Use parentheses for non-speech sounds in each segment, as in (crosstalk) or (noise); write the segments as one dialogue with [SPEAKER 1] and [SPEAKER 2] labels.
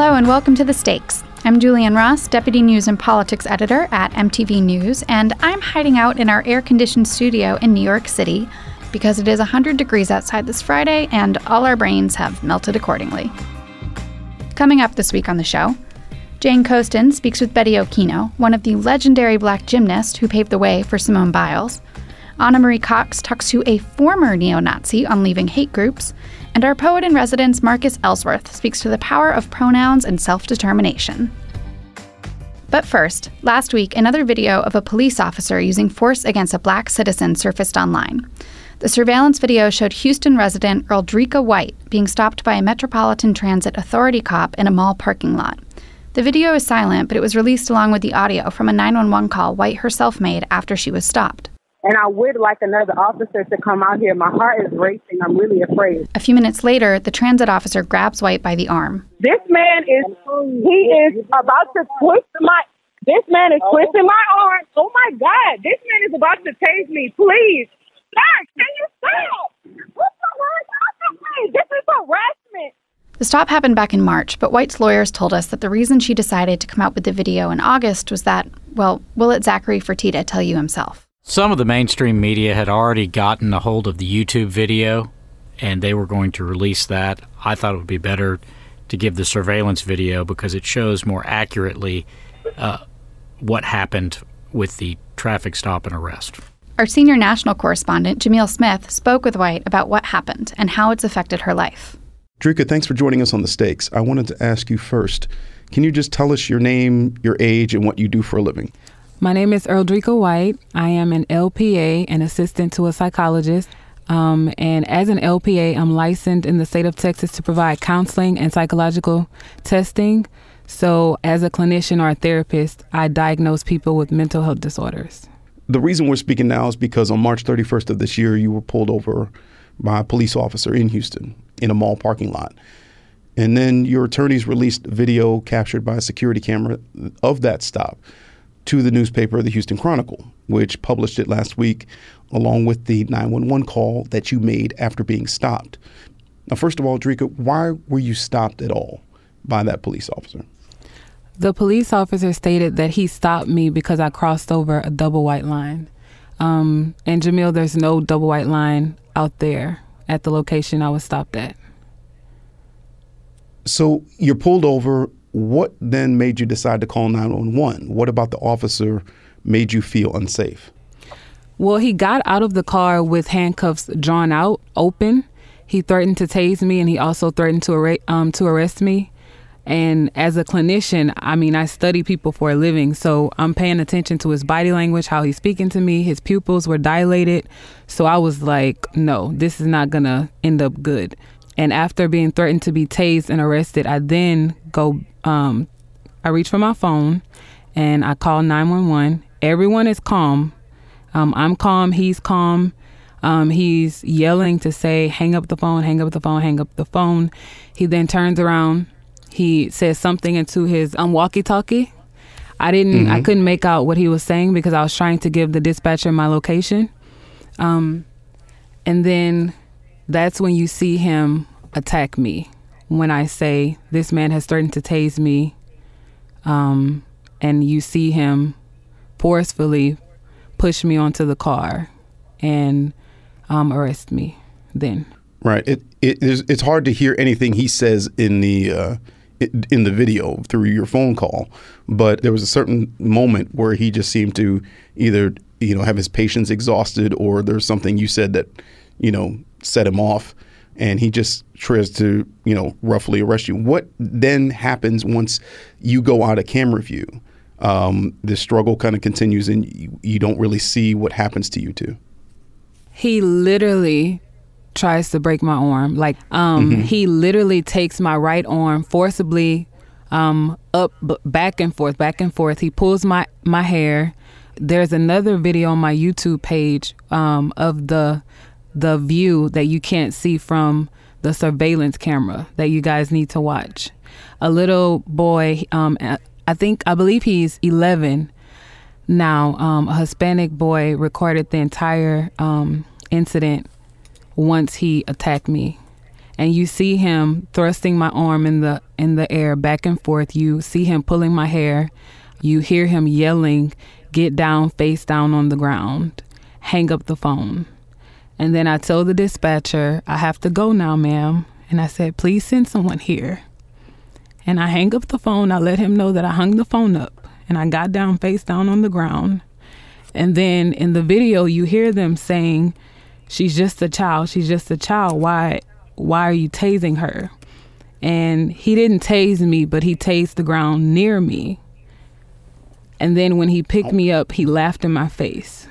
[SPEAKER 1] Hello and welcome to The Stakes. I'm Julian Ross, Deputy News and Politics Editor at MTV News, and I'm hiding out in our air conditioned studio in New York City because it is 100 degrees outside this Friday and all our brains have melted accordingly. Coming up this week on the show, Jane Coaston speaks with Betty Okino, one of the legendary black gymnasts who paved the way for Simone Biles. Ana Marie Cox talks to a former neo Nazi on leaving hate groups, and our poet in residence, Marcus Ellsworth, speaks to the power of pronouns and self determination. But first, last week, another video of a police officer using force against a black citizen surfaced online. The surveillance video showed Houston resident Earledreka White being stopped by a Metropolitan Transit Authority cop in a mall parking lot. The video is silent, but it was released along with the audio from a 911 call White herself made after she was stopped
[SPEAKER 2] and I would like another officer to come out here. My heart is racing. I'm really afraid.
[SPEAKER 1] A few minutes later, the transit officer grabs White by the arm.
[SPEAKER 2] This man is, he is about to twist my, this man is twisting my arm. Oh my God, this man is about to tase me. Please, sir, can you stop? What's the This is harassment.
[SPEAKER 1] The stop happened back in March, but White's lawyers told us that the reason she decided to come out with the video in August was that, well, we'll let Zachary Fertitta tell you himself.
[SPEAKER 3] Some of the mainstream media had already gotten a hold of the YouTube video and they were going to release that. I thought it would be better to give the surveillance video because it shows more accurately uh, what happened with the traffic stop and arrest.
[SPEAKER 1] Our senior national correspondent, Jamil Smith, spoke with White about what happened and how it's affected her life.
[SPEAKER 4] Drika, thanks for joining us on the stakes. I wanted to ask you first can you just tell us your name, your age, and what you do for a living?
[SPEAKER 5] My name is Earledreka White. I am an LPA, an assistant to a psychologist. Um, and as an LPA, I'm licensed in the state of Texas to provide counseling and psychological testing. So, as a clinician or a therapist, I diagnose people with mental health disorders.
[SPEAKER 4] The reason we're speaking now is because on March 31st of this year, you were pulled over by a police officer in Houston in a mall parking lot. And then your attorneys released video captured by a security camera of that stop to the newspaper, the Houston Chronicle, which published it last week along with the 911 call that you made after being stopped. Now, first of all, Drika, why were you stopped at all by that police officer?
[SPEAKER 5] The police officer stated that he stopped me because I crossed over a double white line. Um, and Jamil, there's no double white line out there at the location I was stopped at.
[SPEAKER 4] So you're pulled over what then made you decide to call 911? What about the officer made you feel unsafe?
[SPEAKER 5] Well, he got out of the car with handcuffs drawn out, open. He threatened to tase me, and he also threatened to um, to arrest me. And as a clinician, I mean, I study people for a living, so I'm paying attention to his body language, how he's speaking to me. His pupils were dilated, so I was like, no, this is not gonna end up good. And after being threatened to be tased and arrested, I then go, um, I reach for my phone and I call 911. Everyone is calm. Um, I'm calm. He's calm. Um, he's yelling to say, hang up the phone, hang up the phone, hang up the phone. He then turns around. He says something into his um, walkie talkie. I didn't, mm-hmm. I couldn't make out what he was saying because I was trying to give the dispatcher my location. Um, and then that's when you see him attack me. When I say this man has threatened to tase me, um, and you see him forcefully push me onto the car and um, arrest me, then.
[SPEAKER 4] Right. It, it is, it's hard to hear anything he says in the uh, in the video through your phone call, but there was a certain moment where he just seemed to either you know have his patience exhausted or there's something you said that you know set him off and he just tries to, you know, roughly arrest you. What then happens once you go out of camera view? Um, the struggle kind of continues and you, you don't really see what happens to you two.
[SPEAKER 5] He literally tries to break my arm. Like, um, mm-hmm. he literally takes my right arm forcibly um, up, b- back and forth, back and forth. He pulls my, my hair. There's another video on my YouTube page um, of the the view that you can't see from the surveillance camera that you guys need to watch. A little boy, um, I think, I believe he's 11 now, um, a Hispanic boy recorded the entire um, incident once he attacked me. and you see him thrusting my arm in the in the air back and forth. You see him pulling my hair. You hear him yelling, "Get down, face down on the ground." Hang up the phone. And then I told the dispatcher, "I have to go now, ma'am." And I said, "Please send someone here." And I hang up the phone. I let him know that I hung the phone up and I got down face down on the ground. And then in the video you hear them saying, She's just a child, she's just a child. Why why are you tasing her? And he didn't tase me, but he tased the ground near me. And then when he picked me up, he laughed in my face.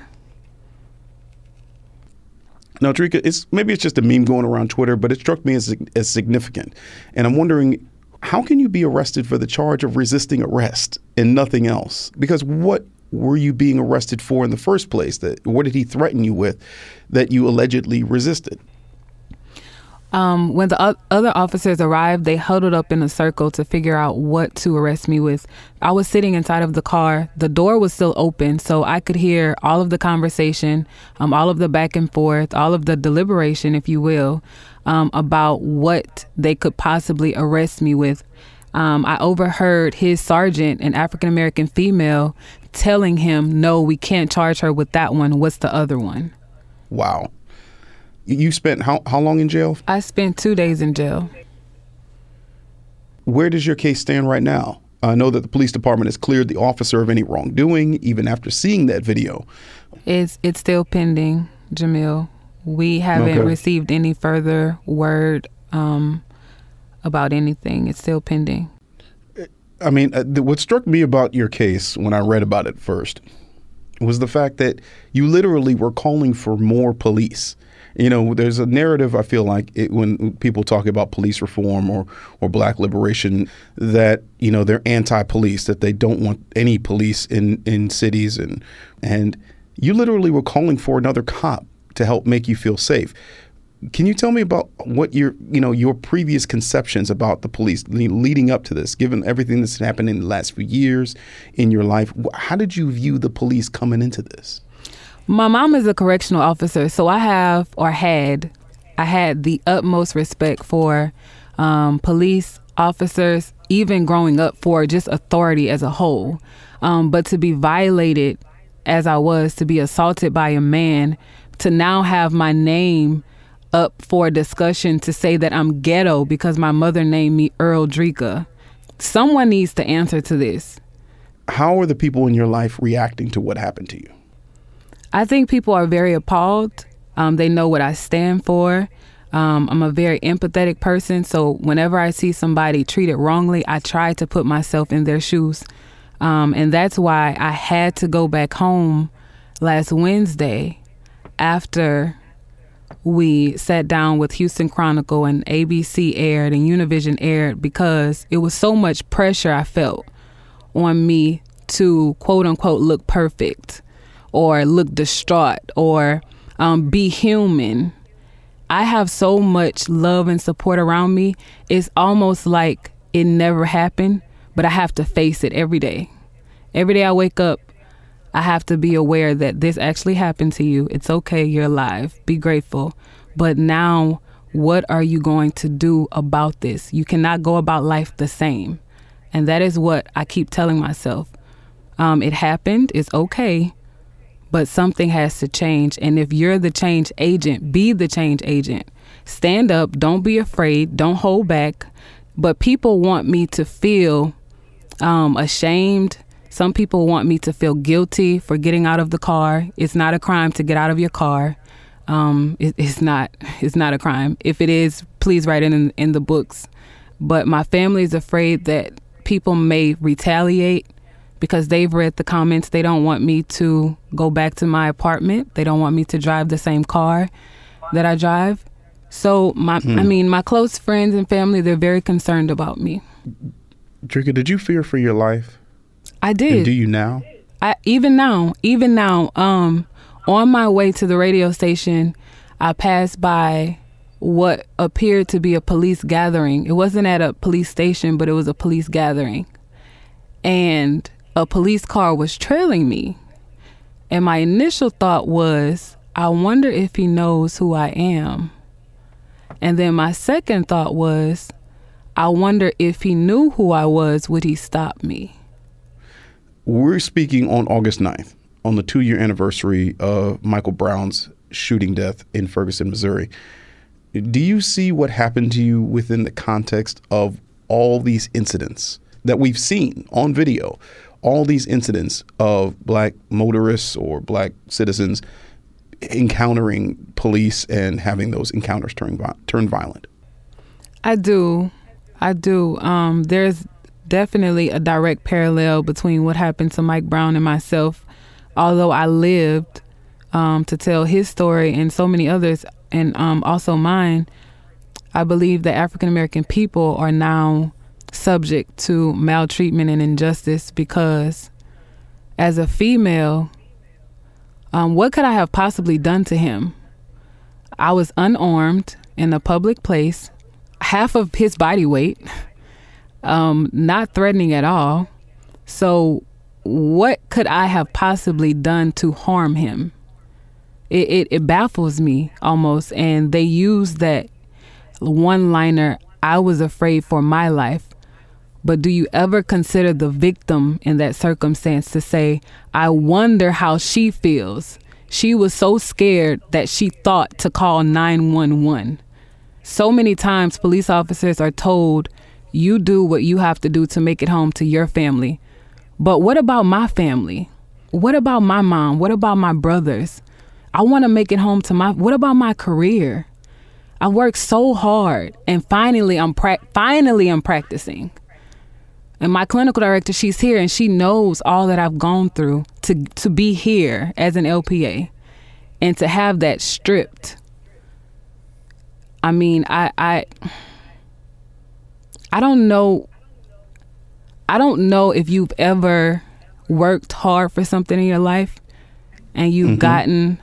[SPEAKER 4] Now, Drika, it's maybe it's just a meme going around Twitter, but it struck me as as significant, and I'm wondering how can you be arrested for the charge of resisting arrest and nothing else? Because what were you being arrested for in the first place? That what did he threaten you with that you allegedly resisted?
[SPEAKER 5] Um, when the o- other officers arrived, they huddled up in a circle to figure out what to arrest me with. I was sitting inside of the car. The door was still open, so I could hear all of the conversation, um, all of the back and forth, all of the deliberation, if you will, um, about what they could possibly arrest me with. Um, I overheard his sergeant, an African American female, telling him, No, we can't charge her with that one. What's the other one?
[SPEAKER 4] Wow. You spent how, how long in jail?
[SPEAKER 5] I spent two days in jail.
[SPEAKER 4] Where does your case stand right now? I know that the police department has cleared the officer of any wrongdoing, even after seeing that video.
[SPEAKER 5] It's it's still pending, Jamil. We haven't
[SPEAKER 4] Okay.
[SPEAKER 5] received any further word um, about anything. It's still pending.
[SPEAKER 4] I mean, uh, what struck me about your case when I read about it first was the fact that you literally were calling for more police. You know, there's a narrative I feel like it, when people talk about police reform or or black liberation that you know they're anti-police, that they don't want any police in in cities and and you literally were calling for another cop to help make you feel safe. Can you tell me about what your you know your previous conceptions about the police leading up to this, given everything that's happened in the last few years in your life? How did you view the police coming into this?
[SPEAKER 5] My mom is a correctional officer, so I have or had I had the utmost respect for um, police officers, even growing up for just authority as a whole. Um, but to be violated as I was, to be assaulted by a man, to now have my name up for discussion to say that I'm ghetto because my mother named me Earledreka. Someone needs to answer to this.
[SPEAKER 4] How are the people in your life reacting to what happened to you?
[SPEAKER 5] I think people are very appalled. Um, they know what I stand for. Um, I'm a very empathetic person, so whenever I see somebody treated wrongly, I try to put myself in their shoes. Um, and that's why I had to go back home last Wednesday after we sat down with Houston Chronicle and ABC aired and Univision aired because it was so much pressure I felt on me to quote unquote look perfect or look distraught or um, be human. I have so much love and support around me. It's almost like it never happened, but I have to face it every day. Every day I wake up, I have to be aware that this actually happened to you. It's okay, you're alive. Be grateful. But now, what are you going to do about this? You cannot go about life the same. And that is what I keep telling myself. Um, it happened, it's okay, but something has to change. And if you're the change agent, be the change agent. Stand up, don't be afraid, don't hold back. But people want me to feel um, ashamed. Some people want me to feel guilty for getting out of the car. It's not a crime to get out of your car. Um, it, it's not. It's not a crime. If it is, please write it in in the books. But my family is afraid that people may retaliate because they've read the comments. They don't want me to go back to my apartment. They don't want me to drive the same car that I drive. So my, I mean, my close friends and family, they're very concerned about me.
[SPEAKER 4] Drika, did you fear for your life?
[SPEAKER 5] I
[SPEAKER 4] And
[SPEAKER 5] did.
[SPEAKER 4] do you now?
[SPEAKER 5] I even now, even now, um, on my way to the radio station, I passed by what appeared to be a police gathering. It wasn't at a police station, but it was a police gathering. And a police car was trailing me. And my initial thought was, I wonder if he knows who I am. And then my second thought was, I wonder if he knew who I was, would he stop me?
[SPEAKER 4] We're speaking on August 9th, on the two year anniversary of Michael Brown's shooting death in Ferguson, Missouri. Do you see what happened to you within the context of all these incidents that we've seen on video? All these incidents of black motorists or black citizens encountering police and having those encounters turn turn violent?
[SPEAKER 5] I do. I do. Um, there's definitely a direct parallel between what happened to Mike Brown and myself. Although I lived um, to tell his story and so many others, and um, also mine, I believe that African American people are now subject to maltreatment and injustice because, as a female, um, what could I have possibly done to him? I was unarmed in a public place, half of his body weight, um, not threatening at all. So, what could I have possibly done to harm him? It, it, it baffles me almost. And they use that one liner, I was afraid for my life. But do you ever consider the victim in that circumstance to say, I wonder how she feels? She was so scared that she thought to call 911. So many times, police officers are told, you do what you have to do to make it home to your family. But what about my family? What about my mom? What about my brothers? I want to make it home to my What about my career? I worked so hard and finally I'm pra- finally I'm practicing. And my clinical director, she's here and she knows all that I've gone through to to be here as an LPA and to have that stripped. I mean, I I I don't know I don't know if you've ever worked hard for something in your life and you've mm-hmm. gotten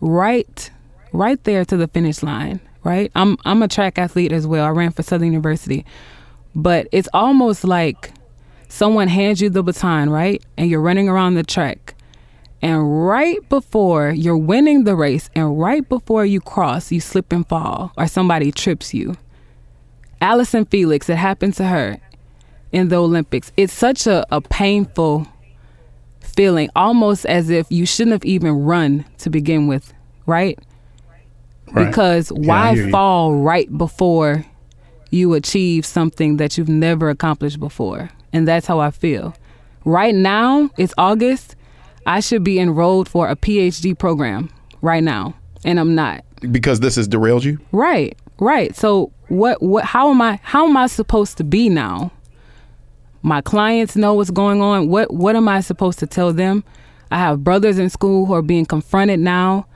[SPEAKER 5] right right there to the finish line, right? I'm I'm a track athlete as well. I ran for Southern University. But it's almost like someone hands you the baton, right? And you're running around the track. And right before you're winning the race and right before you cross, you slip and fall or somebody trips you. Allyson Felix, it happened to her in the Olympics. It's such a, a painful feeling, almost as if you shouldn't have even run to begin with, right? right. Because yeah, why fall right before you achieve something that you've never accomplished before? And that's how I feel. Right now, it's August. I should be enrolled for a PhD program right now, and I'm not.
[SPEAKER 4] Because this has derailed you?
[SPEAKER 5] Right. Right. So what what how am I how am I supposed to be now? My clients know what's going on. What what am I supposed to tell them? I have brothers in school who are being confronted now.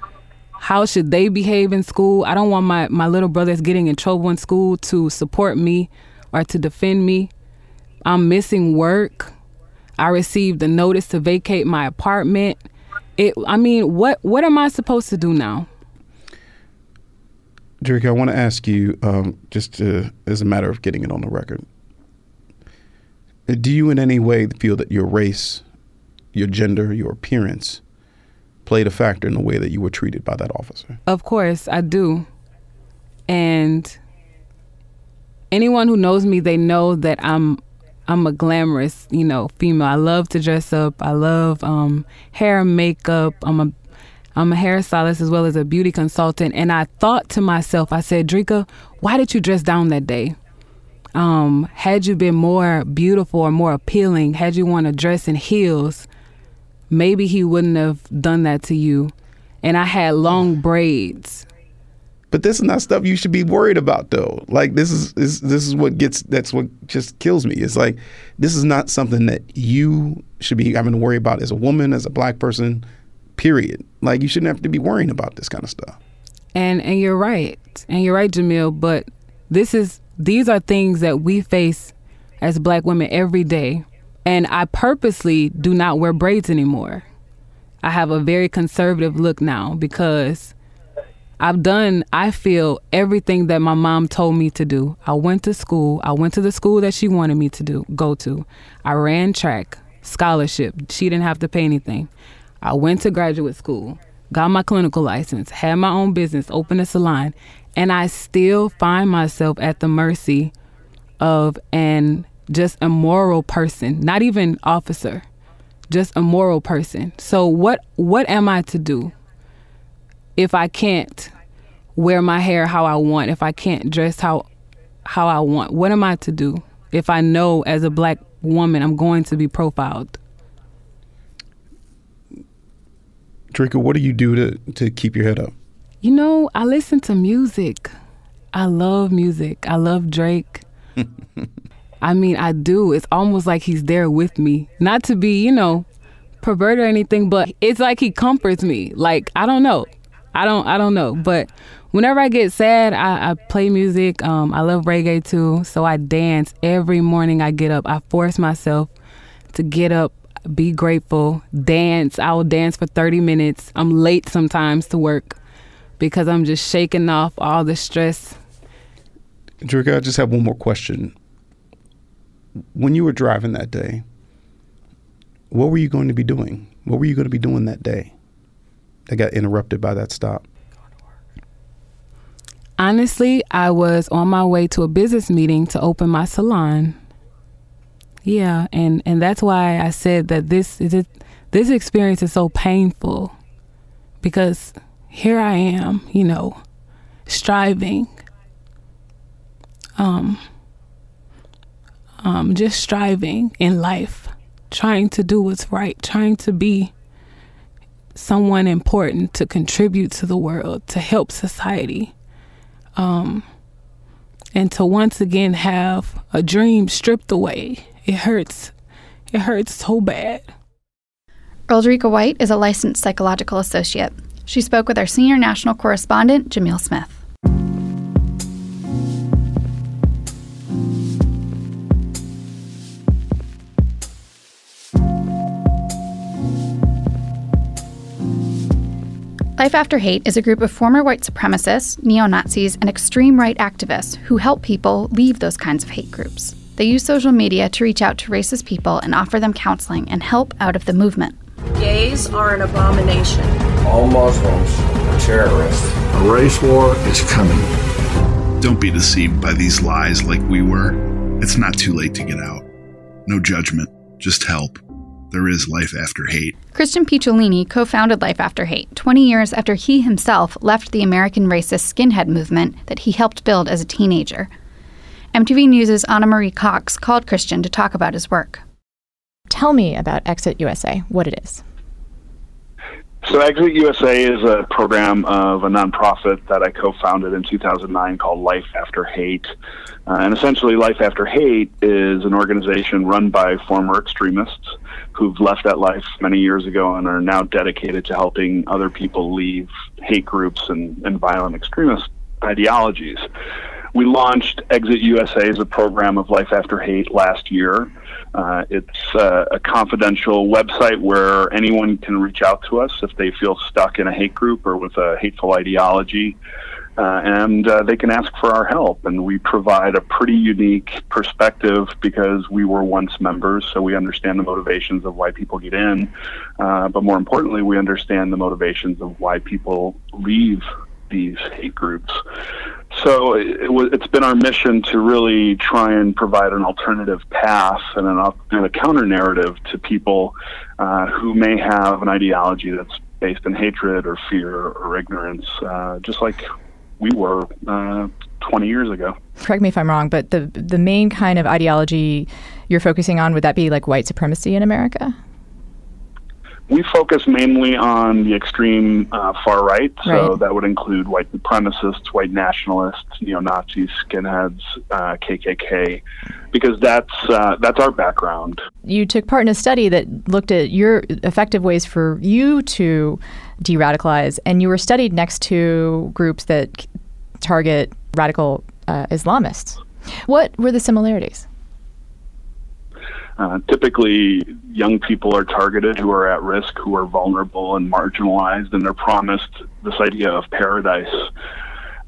[SPEAKER 5] How should they behave in school? I don't want my, my little brothers getting in trouble in school to support me or to defend me. I'm missing work. I received a notice to vacate my apartment. It I mean, what what am I supposed to do now?
[SPEAKER 4] Drake, I want to ask you, um, just to, as a matter of getting it on the record, do you in any way feel that your race, your gender, your appearance played a factor in the way that you were treated by that officer?
[SPEAKER 5] Of course, I do. And anyone who knows me, they know that I'm I'm a glamorous, you know, female. I love to dress up. I love um, hair and makeup. I'm a I'm a hairstylist as well as a beauty consultant. And I thought to myself, I said, Drika, why did you dress down that day? um, had you been more beautiful or more appealing, had you worn a dress and heels, maybe he wouldn't have done that to you. And I had long braids.
[SPEAKER 4] But this is not stuff you should be worried about, though. Like this is, is this is what gets that's what just kills me. It's like this is not something that you should be having to worry about as a woman, as a black person. Period. Like you shouldn't have to be worrying about this kind of stuff.
[SPEAKER 5] And and you're right, and you're right, Jamil. But this is these are things that we face as black women every day. And I purposely do not wear braids anymore. I have a very conservative look now because I've done, I feel, everything that my mom told me to do. I went to school. I went to the school that she wanted me to do, go to. I ran track, scholarship. She didn't have to pay anything. I went to graduate school. got my clinical license, had my own business, opened a salon, and I still find myself at the mercy of an just a moral person, not even officer, just a moral person. So what what am I to do if I can't wear my hair how I want, if I can't dress how how I want? What am I to do if I know as a black woman I'm going to be profiled?
[SPEAKER 4] Drika, what do you do to, to keep your head up?
[SPEAKER 5] You know, I listen to music. I love music. I love Drake. (laughs) I mean, I do. It's almost like he's there with me. Not to be, you know, pervert or anything, but it's like he comforts me. Like, I don't know. I don't I don't know. But whenever I get sad, I, I play music. Um, I love reggae too. So I dance every morning I get up. I force myself to get up, be grateful, dance. I will dance for 30 minutes. I'm late sometimes to work because I'm just shaking off all the stress.
[SPEAKER 4] Drika, I just have one more question when you were driving that day, what were you going to be doing? What were you going to be doing that day that got interrupted by that stop?
[SPEAKER 5] Honestly, I was on my way to a business meeting to open my salon. Yeah, and and that's why I said that this is this experience is so painful because here I am, you know, striving um um, just striving in life, trying to do what's right, trying to be someone important to contribute to the world, to help society, um, and to once again have a dream stripped away. It hurts. It hurts so bad.
[SPEAKER 1] Earledreka White is a licensed psychological associate. She spoke with our senior national correspondent, Jamil Smith. Life After Hate is a group of former white supremacists, neo Nazis, and extreme right activists who help people leave those kinds of hate groups. They use social media to reach out to racist people and offer them counseling and help out of the movement.
[SPEAKER 6] Gays are an abomination.
[SPEAKER 7] All Muslims are terrorists.
[SPEAKER 8] A race war is coming.
[SPEAKER 9] Don't be deceived by these lies like we were. It's not too late to get out. No judgment, just help there is life after hate.
[SPEAKER 1] Christian Picciolini co founded Life After Hate 20 years after he himself left the American racist skinhead movement that he helped build as a teenager. MTV News' Ana Marie Cox called Christian to talk about his work.
[SPEAKER 10] Tell me about Exit USA, what it is.
[SPEAKER 11] So, Exit USA is a program of a nonprofit that I co founded in 2009 called Life After Hate. Uh, and essentially, Life After Hate is an organization run by former extremists who've left that life many years ago and are now dedicated to helping other people leave hate groups and, and violent extremist ideologies. We launched Exit USA as a program of Life After Hate last year. Uh, it's uh, a confidential website where anyone can reach out to us if they feel stuck in a hate group or with a hateful ideology uh, and uh, they can ask for our help. And we provide a pretty unique perspective because we were once members, so we understand the motivations of why people get in. Uh, but more importantly, we understand the motivations of why people leave these hate groups. So it, has been our mission to really try and provide an alternative path and, an, and a counter narrative to people uh, who may have an ideology that's based in hatred or fear or ignorance, uh, just like we were uh, 20 years ago.
[SPEAKER 10] Correct me if I'm wrong, but the the main kind of ideology you're focusing on would that be like white supremacy in America?
[SPEAKER 11] We focus mainly on the extreme uh, far right, so right. that would include white supremacists, white nationalists, neo Nazis, skinheads, uh, KKK, because that's uh, that's our background.
[SPEAKER 10] You took part in a study that looked at your effective ways for you to de-radicalize, and you were studied next to groups that target radical uh, Islamists. What were the similarities?
[SPEAKER 11] Uh, typically, young people are targeted who are at risk, who are vulnerable and marginalized, and they're promised this idea of paradise.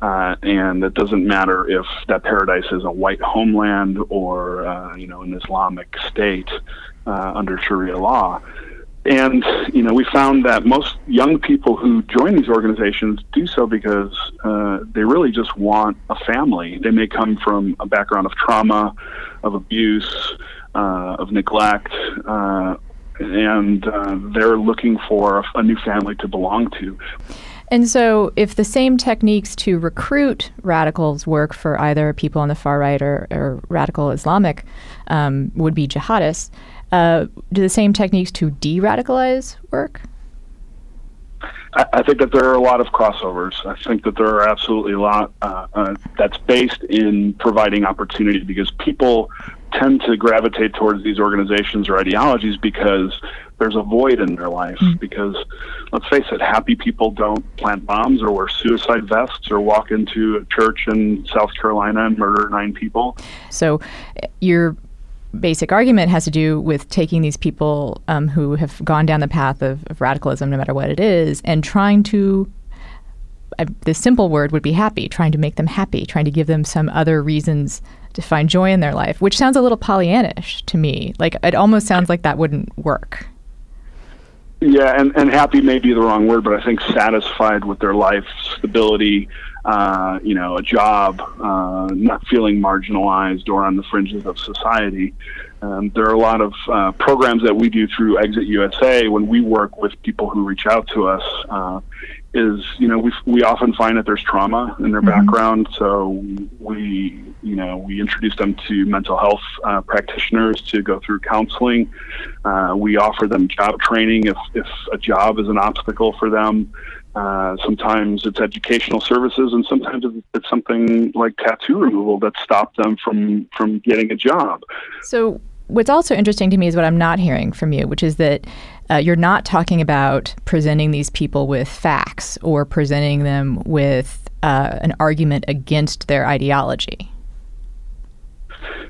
[SPEAKER 11] Uh, and it doesn't matter if that paradise is a white homeland or, uh, you know, an Islamic state uh, under Sharia law. And you know we found that most young people who join these organizations do so because uh, they really just want a family. They may come from a background of trauma, of abuse, uh, of neglect, uh, and uh, they're looking for a, new family to belong to.
[SPEAKER 10] And so, if the same techniques to recruit radicals work for either people on the far right or, or radical Islamic um, would be jihadists, uh, do the same techniques to de radicalize work?
[SPEAKER 11] I, I, think that there are a lot of crossovers. I think that there are absolutely a lot uh, uh, that's based in providing opportunity because people tend to gravitate towards these organizations or ideologies because there's a void in their life. Mm. Because let's face it, happy people don't plant bombs or wear suicide vests or walk into a church in South Carolina and murder nine people.
[SPEAKER 10] So your basic argument has to do with taking these people um, who have gone down the path of, of radicalism, no matter what it is, and trying to uh, the simple word would be happy, trying to make them happy, trying to give them some other reasons to find joy in their life, which sounds a little Pollyannish to me. Like it almost sounds like that wouldn't work.
[SPEAKER 11] Yeah, and, and happy may be the wrong word, but I think satisfied with their life, stability, uh, you know, a job, uh, not feeling marginalized or on the fringes of society. Um, there are a lot of uh, programs that we do through Exit USA when we work with people who reach out to us. Uh, is you know we we often find that there's trauma in their mm-hmm. background, so we you know we introduce them to mental health uh, practitioners to go through counseling. Uh, we offer them job training if if a job is an obstacle for them. Uh, sometimes it's educational services, and sometimes it's something like tattoo removal that stopped them from from getting a job.
[SPEAKER 10] So, what's also interesting to me is what I'm not hearing from you, which is that uh, you're not talking about presenting these people with facts or presenting them with uh, an argument against their ideology.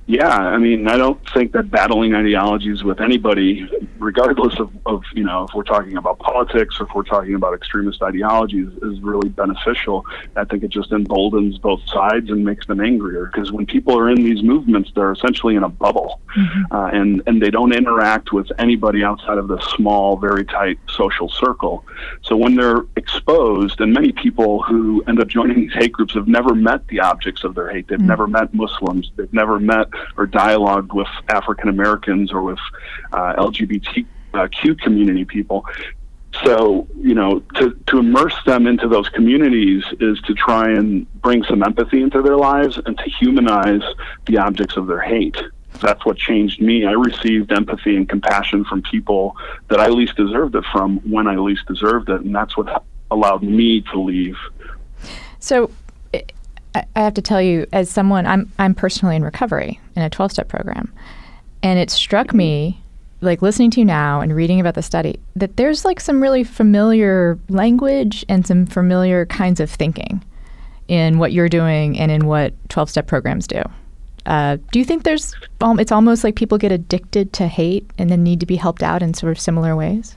[SPEAKER 11] Yeah, I mean, I don't think that battling ideologies with anybody, regardless of, of you know, if we're talking about politics or if we're talking about extremist ideologies, is really beneficial. I think it just emboldens both sides and makes them angrier because when people are in these movements, they're essentially in a bubble, mm-hmm. uh, and and they don't interact with anybody outside of the small, very tight social circle. So when they're exposed, and many people who end up joining these hate groups have never met the objects of their hate. They've mm-hmm. never met Muslims. They've never met or dialogued with African Americans or with uh, LGBTQ community people. So, you know, to, to immerse them into those communities is to try and bring some empathy into their lives and to humanize the objects of their hate. That's what changed me. I received empathy and compassion from people that I least deserved it from when I least deserved it. And that's what allowed me to leave.
[SPEAKER 10] So, I have to tell you, as someone, I'm I'm personally in recovery in a 12 step program, and it struck me, like listening to you now and reading about the study, that there's like some really familiar language and some familiar kinds of thinking in what you're doing and in what 12 step programs do. Uh, do you think there's? Um, it's almost like people get addicted to hate and then need to be helped out in sort of similar ways.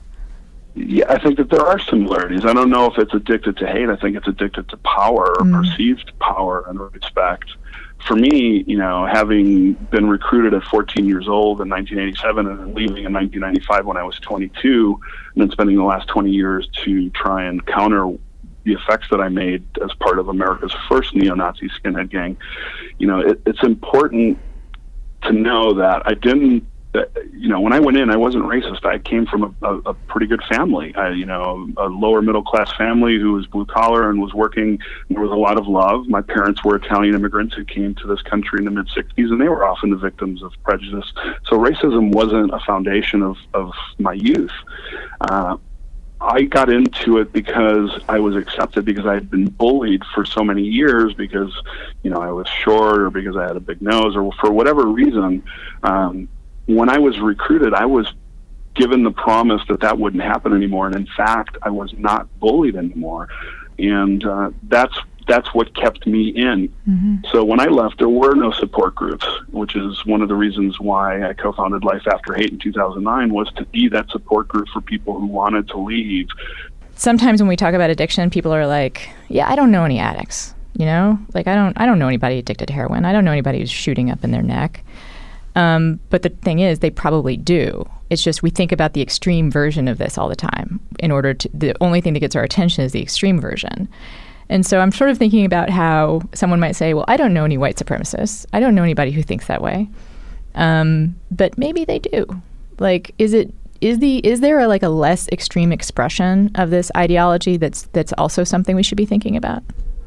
[SPEAKER 11] Yeah, I think that there are similarities. I don't know if it's addicted to hate. I think it's addicted to power or mm. perceived power and respect. For me, you know, having been recruited at 14 years old in 1987 and then leaving in 1995 when I was 22, and then spending the last 20 years to try and counter the effects that I made as part of America's first neo-Nazi skinhead gang, you know, it, it's important to know that I didn't you know, when I went in, I wasn't racist. I came from a, a, a pretty good family. I, you know, a lower middle class family who was blue collar and was working. There was a lot of love. My parents were Italian immigrants who came to this country in the mid '60s, and they were often the victims of prejudice. So racism wasn't a foundation of of my youth. Uh, I got into it because I was accepted because I had been bullied for so many years because, you know, I was short or because I had a big nose or for whatever reason. Um, when I was recruited, I was given the promise that that wouldn't happen anymore, and in fact, I was not bullied anymore, and uh, that's that's what kept me in. Mm-hmm. So when I left, there were no support groups, which is one of the reasons why I co-founded Life After Hate in 2009 was to be that support group for people who wanted to leave.
[SPEAKER 10] Sometimes when we talk about addiction, people are like, "Yeah, I don't know any addicts." You know, like I don't I don't know anybody addicted to heroin. I don't know anybody who's shooting up in their neck. Um, but the thing is, they probably do. It's just we think about the extreme version of this all the time. In order to, the only thing that gets our attention is the extreme version. And so I'm sort of thinking about how someone might say, well, I don't know any white supremacists. I don't know anybody who thinks that way. Um, but maybe they do. Like, is it is the is there a, like a less extreme expression of this ideology that's that's also something we should be thinking about?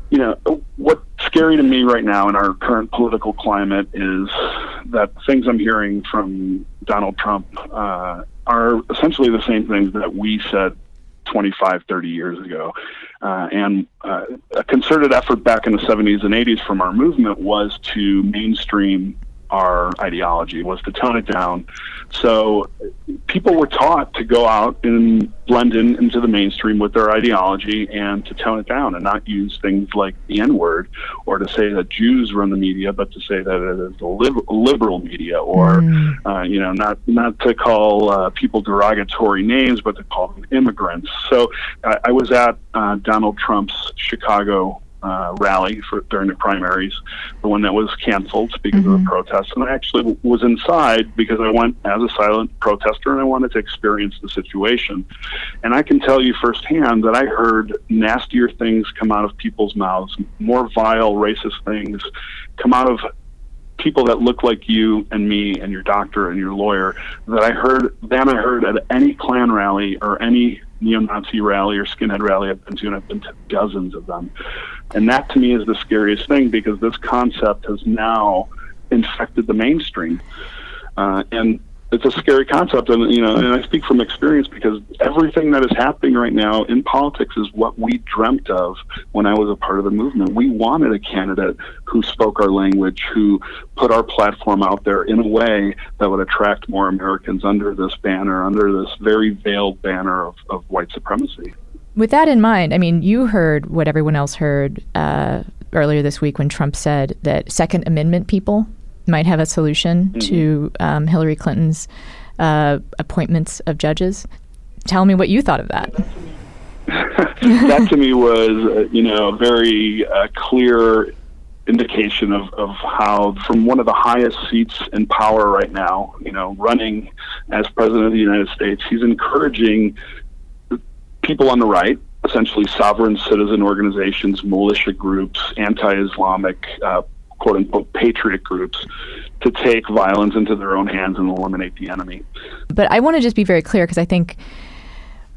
[SPEAKER 11] You know, what's scary to me right now in our current political climate is that things I'm hearing from Donald Trump uh, are essentially the same things that we said 25, 30 years ago. Uh, and uh, a concerted effort back in the 70s and 80s from our movement was to mainstream our ideology was to tone it down. So people were taught to go out and blend in into the mainstream with their ideology and to tone it down and not use things like the N word or to say that Jews run the media, but to say that it is the liberal media or, mm. uh, you know, not, not to call uh, people derogatory names, but to call them immigrants. So I was at uh, Donald Trump's Chicago uh, rally for during the primaries, the one that was canceled because mm-hmm. of the mm-hmm. protests. And I actually w- was inside because I went as a silent protester and I wanted to experience the situation. And I can tell you firsthand that I heard nastier things come out of people's mouths, more vile, racist things come out of people that look like you and me and your doctor and your lawyer that I heard than I heard at any Klan rally or any neo-Nazi rally or skinhead rally I've been to, and I've been to dozens of them. And that to me is the scariest thing because this concept has now infected the mainstream. Uh, and it's a scary concept, and you know, and I speak from experience because everything that is happening right now in politics is what we dreamt of when I was a part of the movement. We wanted a candidate who spoke our language, who put our platform out there in a way that would attract more Americans under this banner, under this very veiled banner of, of white supremacy.
[SPEAKER 10] With that in mind, I mean, you heard what everyone else heard uh, earlier this week when Trump said that Second Amendment people might have a solution mm-hmm. to um, Hillary Clinton's uh, appointments of judges. Tell me what you thought of that. (laughs)
[SPEAKER 11] that to me was, uh, you know, a very uh, clear indication of, of how, from one of the highest seats in power right now, you know, running as president of the United States, he's encouraging people on the right, essentially sovereign citizen organizations, militia groups, anti Islamic uh, quote unquote patriot groups to take violence into their own hands and eliminate the enemy.
[SPEAKER 10] But I want to just be very clear because I think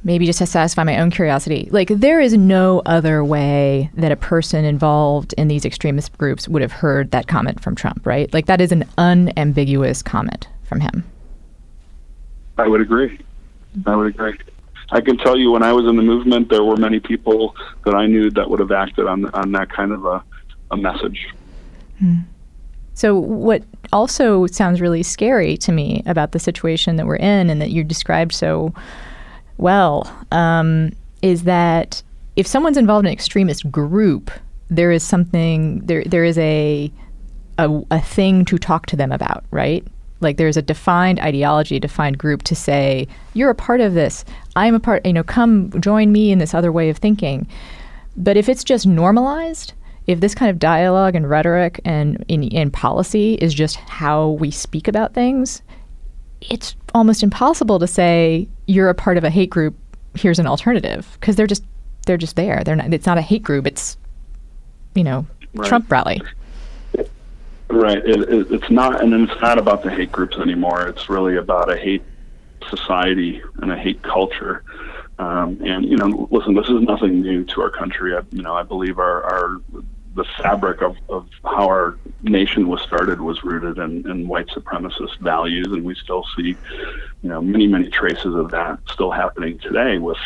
[SPEAKER 10] maybe just to satisfy my own curiosity, like there is no other way that a person involved in these extremist groups would have heard that comment from Trump, right? Like that is an unambiguous comment from him.
[SPEAKER 11] I would agree. I would agree. I can tell you when I was in the movement, there were many people that I knew that would have acted on on that kind of a, a message.
[SPEAKER 10] So, what also sounds really scary to me about the situation that we're in and that you described so well um, is that if someone's involved in an extremist group, there is something there. There is a, a a thing to talk to them about, right? Like there's a defined ideology, defined group to say you're a part of this. I'm a part. You know, come join me in this other way of thinking. But if it's just normalized, if this kind of dialogue and rhetoric and in, in policy is just how we speak about things, it's almost impossible to say you're a part of a hate group. Here's an alternative because they're just they're just there. They're not. It's not a hate group. It's you know right. Trump rally.
[SPEAKER 11] Right. It, it, it's not, and it's not about the hate groups anymore. It's really about a hate society and a hate culture. Um, and you know, listen, this is nothing new to our country. I, you know, I believe our, our the fabric of, of how our nation was started was rooted in, in white supremacist values, and we still see, you know, many many traces of that still happening today with,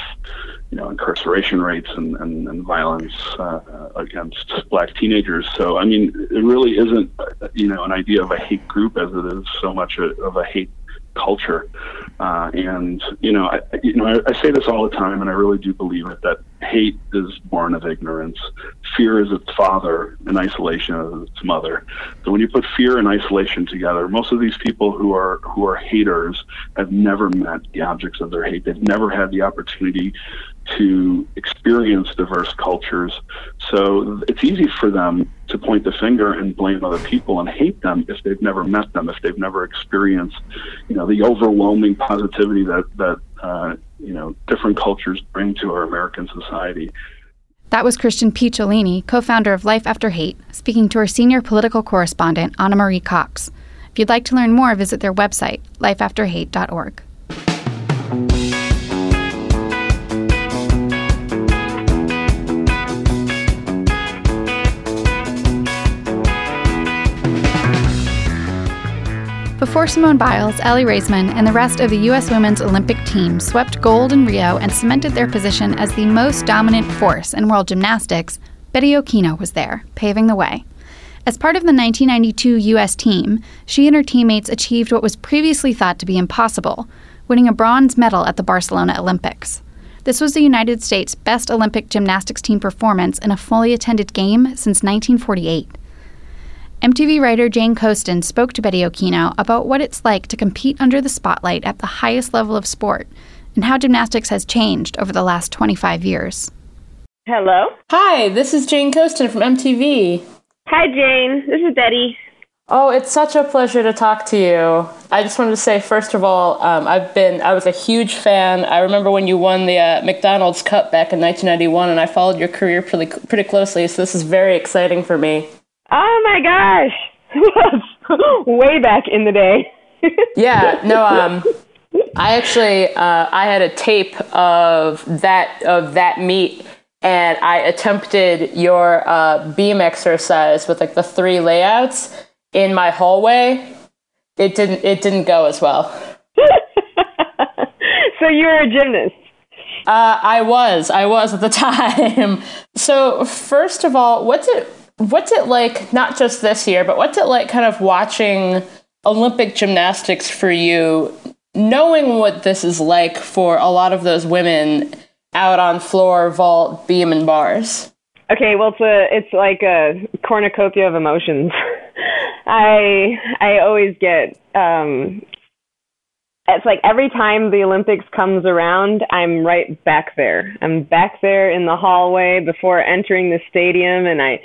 [SPEAKER 11] you know, incarceration rates and and, and violence uh, against black teenagers. So I mean, it really isn't, you know, an idea of a hate group as it is so much a, of a hate culture. Uh, and you know, I, you know, I, I, say this all the time, and I really do believe it that hate is born of ignorance. Fear is its father, and isolation is its mother. So when you put fear and isolation together, most of these people who are who are haters have never met the objects of their hate. They've never had the opportunity to experience diverse cultures. So it's easy for them to point the finger and blame other people and hate them if they've never met them, if they've never experienced, you know, the overwhelming positivity that that uh, you know different cultures bring to our American society.
[SPEAKER 1] That was Christian Picciolini, co-founder of Life After Hate, speaking to our senior political correspondent Ana Marie Cox. If you'd like to learn more, visit their website, lifeafterhate.org. Before Simone Biles, Aly Raisman, and the rest of the U.S. women's Olympic team swept gold in Rio and cemented their position as the most dominant force in world gymnastics, Betty Okino was there, paving the way. As part of the 1992 U.S. team, she and her teammates achieved what was previously thought to be impossible winning a bronze medal at the Barcelona Olympics. This was the United States' best Olympic gymnastics team performance in a fully attended game since 1948. MTV writer Jane Coaston spoke to Betty Okino about what it's like to compete under the spotlight at the highest level of sport and how gymnastics has changed over the last 25 years.
[SPEAKER 12] Hello?
[SPEAKER 13] Hi, this is Jane Coaston from MTV.
[SPEAKER 12] Hi, Jane. This is Betty.
[SPEAKER 13] Oh, it's such a pleasure to talk to you. I just wanted to say, first of all, um, I've been, I was a huge fan. I remember when you won the uh, McDonald's Cup back in 1991, and I followed your career pretty, pretty closely, so this is very exciting for me.
[SPEAKER 12] Oh my gosh. (laughs) Way back in the day. (laughs)
[SPEAKER 13] yeah, no, um, I actually, uh, I had a tape of that, of that meet and I attempted your uh, beam exercise with like the three layouts in my hallway. It didn't, it didn't go as well. (laughs)
[SPEAKER 12] so you're a gymnast?
[SPEAKER 13] Uh, I was, I was at the time. so first of all, what's it, What's it like, not just this year, but what's it like kind of watching Olympic gymnastics for you, knowing what this is like for a lot of those women out on floor, vault, beam, and bars?
[SPEAKER 12] Okay, well, it's a, it's like a cornucopia of emotions. (laughs) I I always get um, it's like every time the Olympics comes around, I'm right back there. I'm back there in the hallway before entering the stadium, and I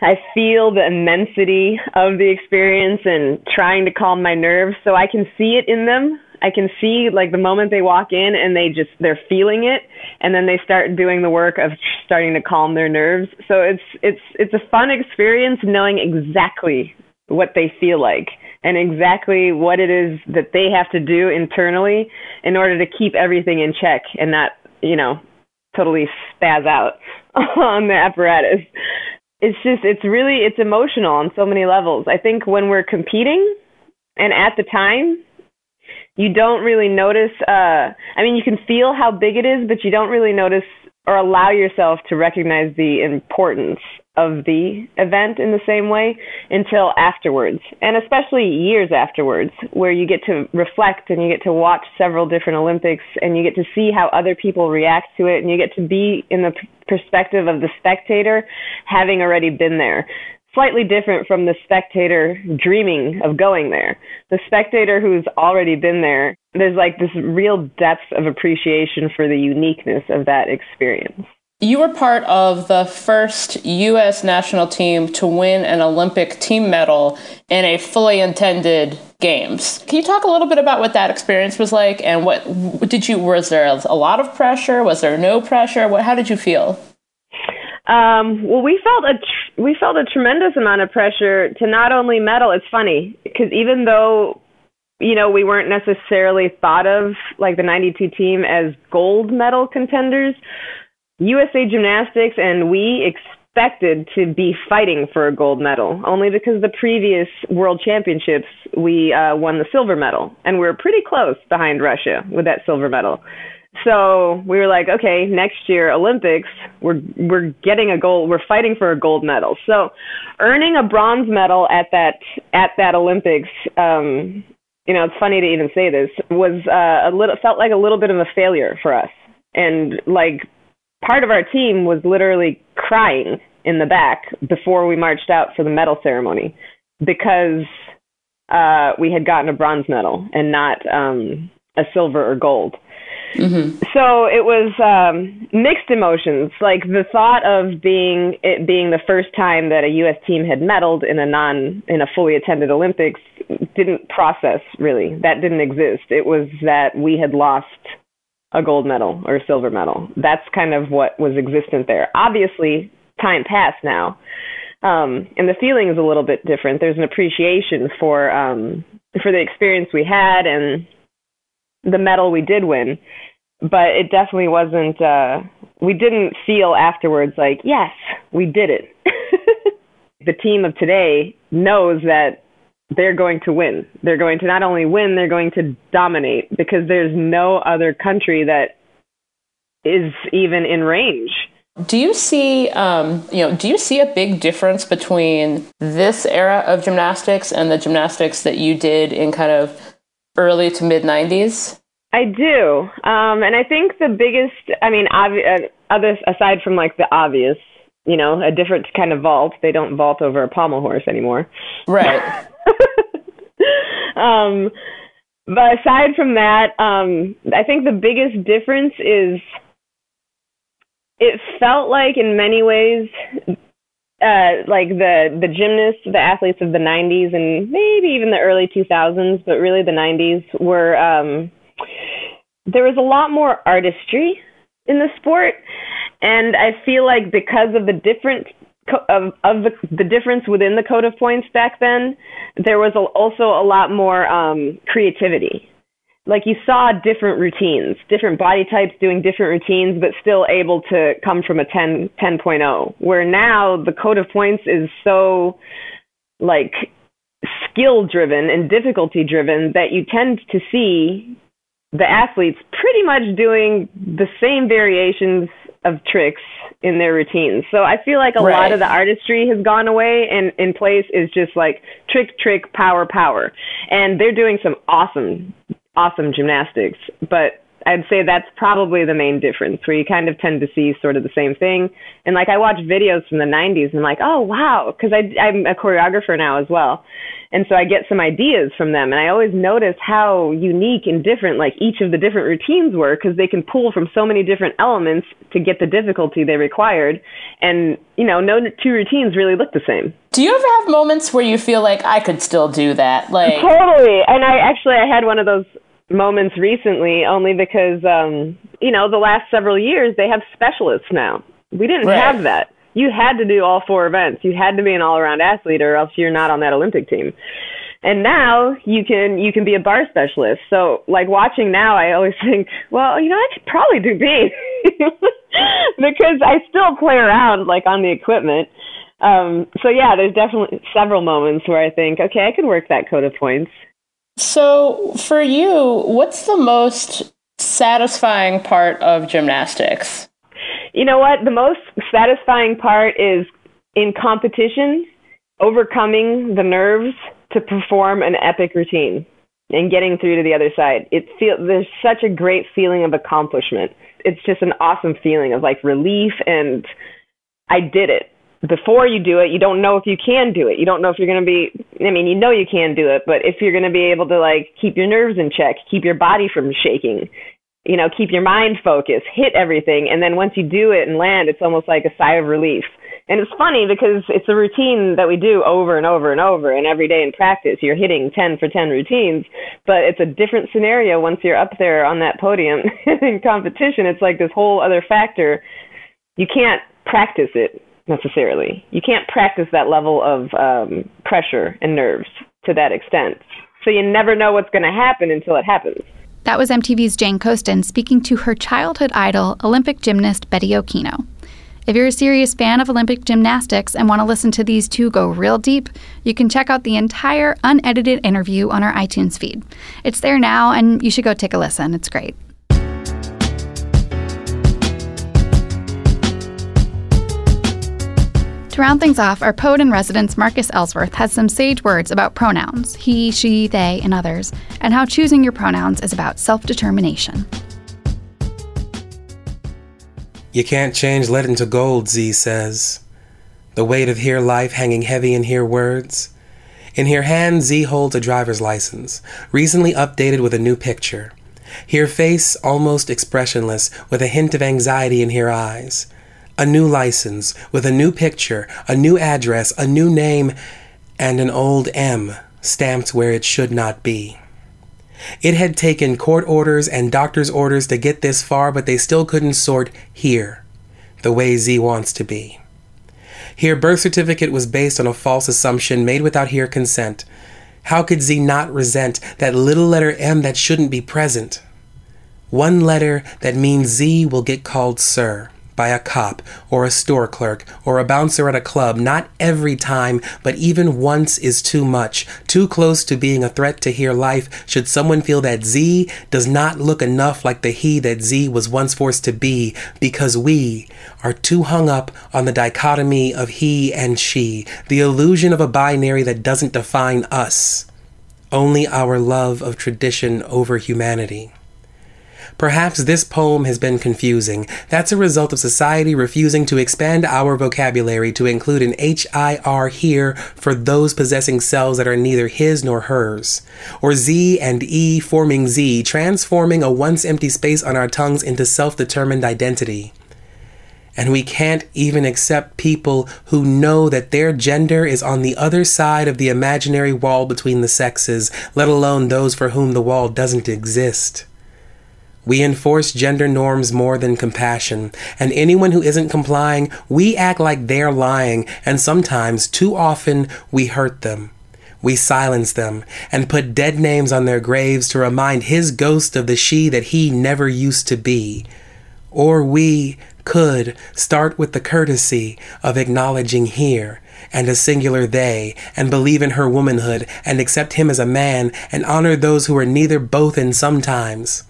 [SPEAKER 12] I feel the immensity of the experience and trying to calm my nerves so I can see it in them. I can see like the moment they walk in and they just they're feeling it and then they start doing the work of starting to calm their nerves. So it's it's it's a fun experience knowing exactly what they feel like and exactly what it is that they have to do internally in order to keep everything in check and not, you know, totally spaz out (laughs) on the apparatus it's just it's really it's emotional on so many levels. I think when we're competing and at the time you don't really notice uh I mean you can feel how big it is but you don't really notice or allow yourself to recognize the importance of the event in the same way until afterwards, and especially years afterwards, where you get to reflect and you get to watch several different Olympics and you get to see how other people react to it, and you get to be in the perspective of the spectator having already been there. Slightly different from the spectator dreaming of going there. The spectator who's already been there, there's like this real depth of appreciation for the uniqueness of that experience.
[SPEAKER 13] You were part of the first U.S. national team to win an Olympic team medal in a fully intended games. Can you talk a little bit about what that experience was like, and what did you? Was there a lot of pressure? Was there no pressure? What? How did you feel?
[SPEAKER 12] Um, well, we felt a tr- we felt a tremendous amount of pressure to not only medal. It's funny because even though you know we weren't necessarily thought of like the '92 team as gold medal contenders USA Gymnastics and we expected to be fighting for a gold medal, only because the previous World Championships we uh, won the silver medal, and we were pretty close behind Russia with that silver medal. So we were like, okay, next year Olympics, we're we're getting a gold, we're fighting for a gold medal. So earning a bronze medal at that at that Olympics, um, you know, it's funny to even say this, was uh, a little felt like a little bit of a failure for us, and like part of our team was literally crying in the back before we marched out for the medal ceremony because uh, we had gotten a bronze medal and not um, a silver or gold. Mm-hmm. So it was um, mixed emotions. Like the thought of being it being the first time that a U.S. team had medaled in a non in a fully attended Olympics didn't process really. That didn't exist. It was that we had lost a gold medal or a silver medal. That's kind of what was existent there. Obviously, time passed now, um, and the feeling is a little bit different. There's an appreciation for um, for the experience we had and the medal we did win, but it definitely wasn't. Uh, we didn't feel afterwards like, yes, we did it. (laughs) the team of today knows that they're going to win. They're going to not only win, they're going to dominate because there's no other country that is even in range.
[SPEAKER 13] Do you see, um, you know, do you see a big difference between this era of gymnastics and the gymnastics that you did in kind of early to mid '90s?
[SPEAKER 12] I do, um, and I think the biggest, I mean, obvi- uh, other aside from like the obvious, you know, a different kind of vault. They don't vault over a pommel horse anymore,
[SPEAKER 13] right? (laughs)
[SPEAKER 12] um, but aside from that, um, I think the biggest difference is it felt like in many ways uh, like the the gymnasts, the athletes of the 90s and maybe even the early 2000s, but really the 90s were um, there was a lot more artistry in the sport, and I feel like because of the different of of the the difference within the code of points back then, there was also a lot more um, creativity. Like you saw different routines, different body types doing different routines, but still able to come from a 10 10.0. Where now the code of points is so like skill driven and difficulty driven that you tend to see the athletes pretty much doing the same variations of tricks in their routines. So I feel like a right. lot of the artistry has gone away and in place is just like trick, trick, power, power. And they're doing some awesome, awesome gymnastics. But I'd say that's probably the main difference where you kind of tend to see sort of the same thing. And like I watch videos from the 90s and I'm like, oh, wow, because I'm a choreographer now as well. And so I get some ideas from them. And I always notice how unique and different like each of the different routines were because they can pull from so many different elements to get the difficulty they required. And, you know, no two routines really look the same.
[SPEAKER 13] Do you ever have moments where you feel like I could still do that? Like
[SPEAKER 12] Totally. And I actually I had one of those moments recently only because um you know the last several years they have specialists now. We didn't right. have that. You had to do all four events. You had to be an all around athlete or else you're not on that olympic team. And now you can you can be a bar specialist. So like watching now i always (laughs) think well you know i could probably do b (laughs) because i still play around like on the equipment. Um so yeah there's definitely several moments where i think okay i could work that code of points
[SPEAKER 13] so, for you, what's the most satisfying part of gymnastics?
[SPEAKER 12] You know what? The most satisfying part is in competition, overcoming the nerves to perform an epic routine and getting through to the other side. It feel there's such a great feeling of accomplishment. It's just an awesome feeling of like relief and I did it before you do it, you don't know if you can do it. You don't know if you're going to be, I mean, you know you can do it, but if you're going to be able to like keep your nerves in check, keep your body from shaking, you know, keep your mind focused, hit everything. And then once you do it and land, it's almost like a sigh of relief. And it's funny because it's a routine that we do over and over and over. And every day in practice, you're hitting 10 for 10 routines, but it's a different scenario once you're up there on that podium (laughs) in competition. It's like this whole other factor. You can't practice it necessarily. You can't practice that level of um, pressure and nerves to that extent. So you never know what's going to happen until it happens.
[SPEAKER 1] That was MTV's Jane Coaston speaking to her childhood idol, Olympic gymnast Betty Okino. If you're a serious fan of Olympic gymnastics and want to listen to these two go real deep, you can check out the entire unedited interview on our iTunes feed. It's there now, and you should go take a listen. It's great. To round things off, our poet in residence, Marcus Ellsworth, has some sage words about pronouns he, she, they, and others, and how choosing your pronouns is about self determination.
[SPEAKER 14] You can't change lead into gold, Z says. The weight of here life hanging heavy in here words. In her hand, Z holds a driver's license, recently updated with a new picture. Her face almost expressionless, with a hint of anxiety in her eyes. A new license, with a new picture, a new address, a new name, and an old M stamped where it should not be. It had taken court orders and doctor's orders to get this far, but they still couldn't sort here, the way Z wants to be. Here, birth certificate was based on a false assumption made without her consent. How could Z not resent that little letter M that shouldn't be present? One letter that means Z will get called Sir by a cop or a store clerk or a bouncer at a club, not every time, but even once is too much, too close to being a threat to her life should someone feel that Z does not look enough like the he that Z was once forced to be, because we are too hung up on the dichotomy of he and she, the illusion of a binary that doesn't define us, only our love of tradition over humanity. Perhaps this poem has been confusing. That's a result of society refusing to expand our vocabulary to include an HIR here for those possessing cells that are neither his nor hers. Or Z and E forming Z, transforming a once empty space on our tongues into self determined identity. And we can't even accept people who know that their gender is on the other side of the imaginary wall between the sexes, let alone those for whom the wall doesn't exist. We enforce gender norms more than compassion, and anyone who isn't complying, we act like they're lying, and sometimes, too often, we hurt them. We silence them and put dead names on their graves to remind his ghost of the she that he never used to be. Or we could start with the courtesy of acknowledging here and a singular they, and believe in her womanhood, and accept him as a man, and honor those who are neither both and sometimes.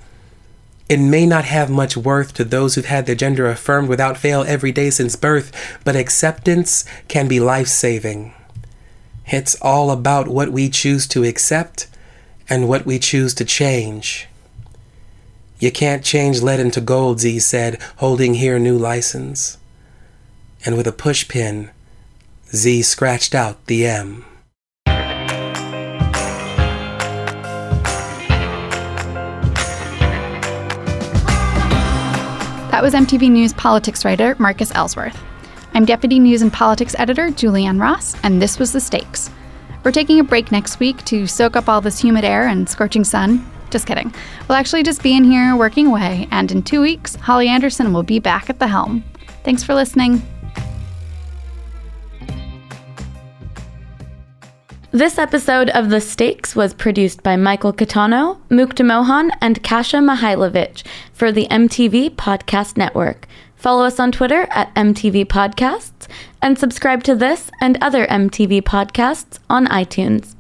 [SPEAKER 14] It may not have much worth to those who've had their gender affirmed without fail every day since birth, but acceptance can be life saving. It's all about what we choose to accept and what we choose to change. You can't change lead into gold, Z said, holding here new license. And with a pushpin, Z scratched out the M.
[SPEAKER 1] That was MTV News politics writer Marcus Ellsworth. I'm Deputy News and Politics Editor Julianne Ross, and this was The Stakes. We're taking a break next week to soak up all this humid air and scorching sun. Just kidding. We'll actually just be in here working away, and in two weeks, Holly Anderson will be back at the helm. Thanks for listening.
[SPEAKER 15] This episode of The Stakes was produced by Michael Catano, Mukta Mohan, and Kasha Mihailovich for the MTV Podcast Network. Follow us on Twitter at MTV Podcasts and subscribe to this and other MTV podcasts on iTunes.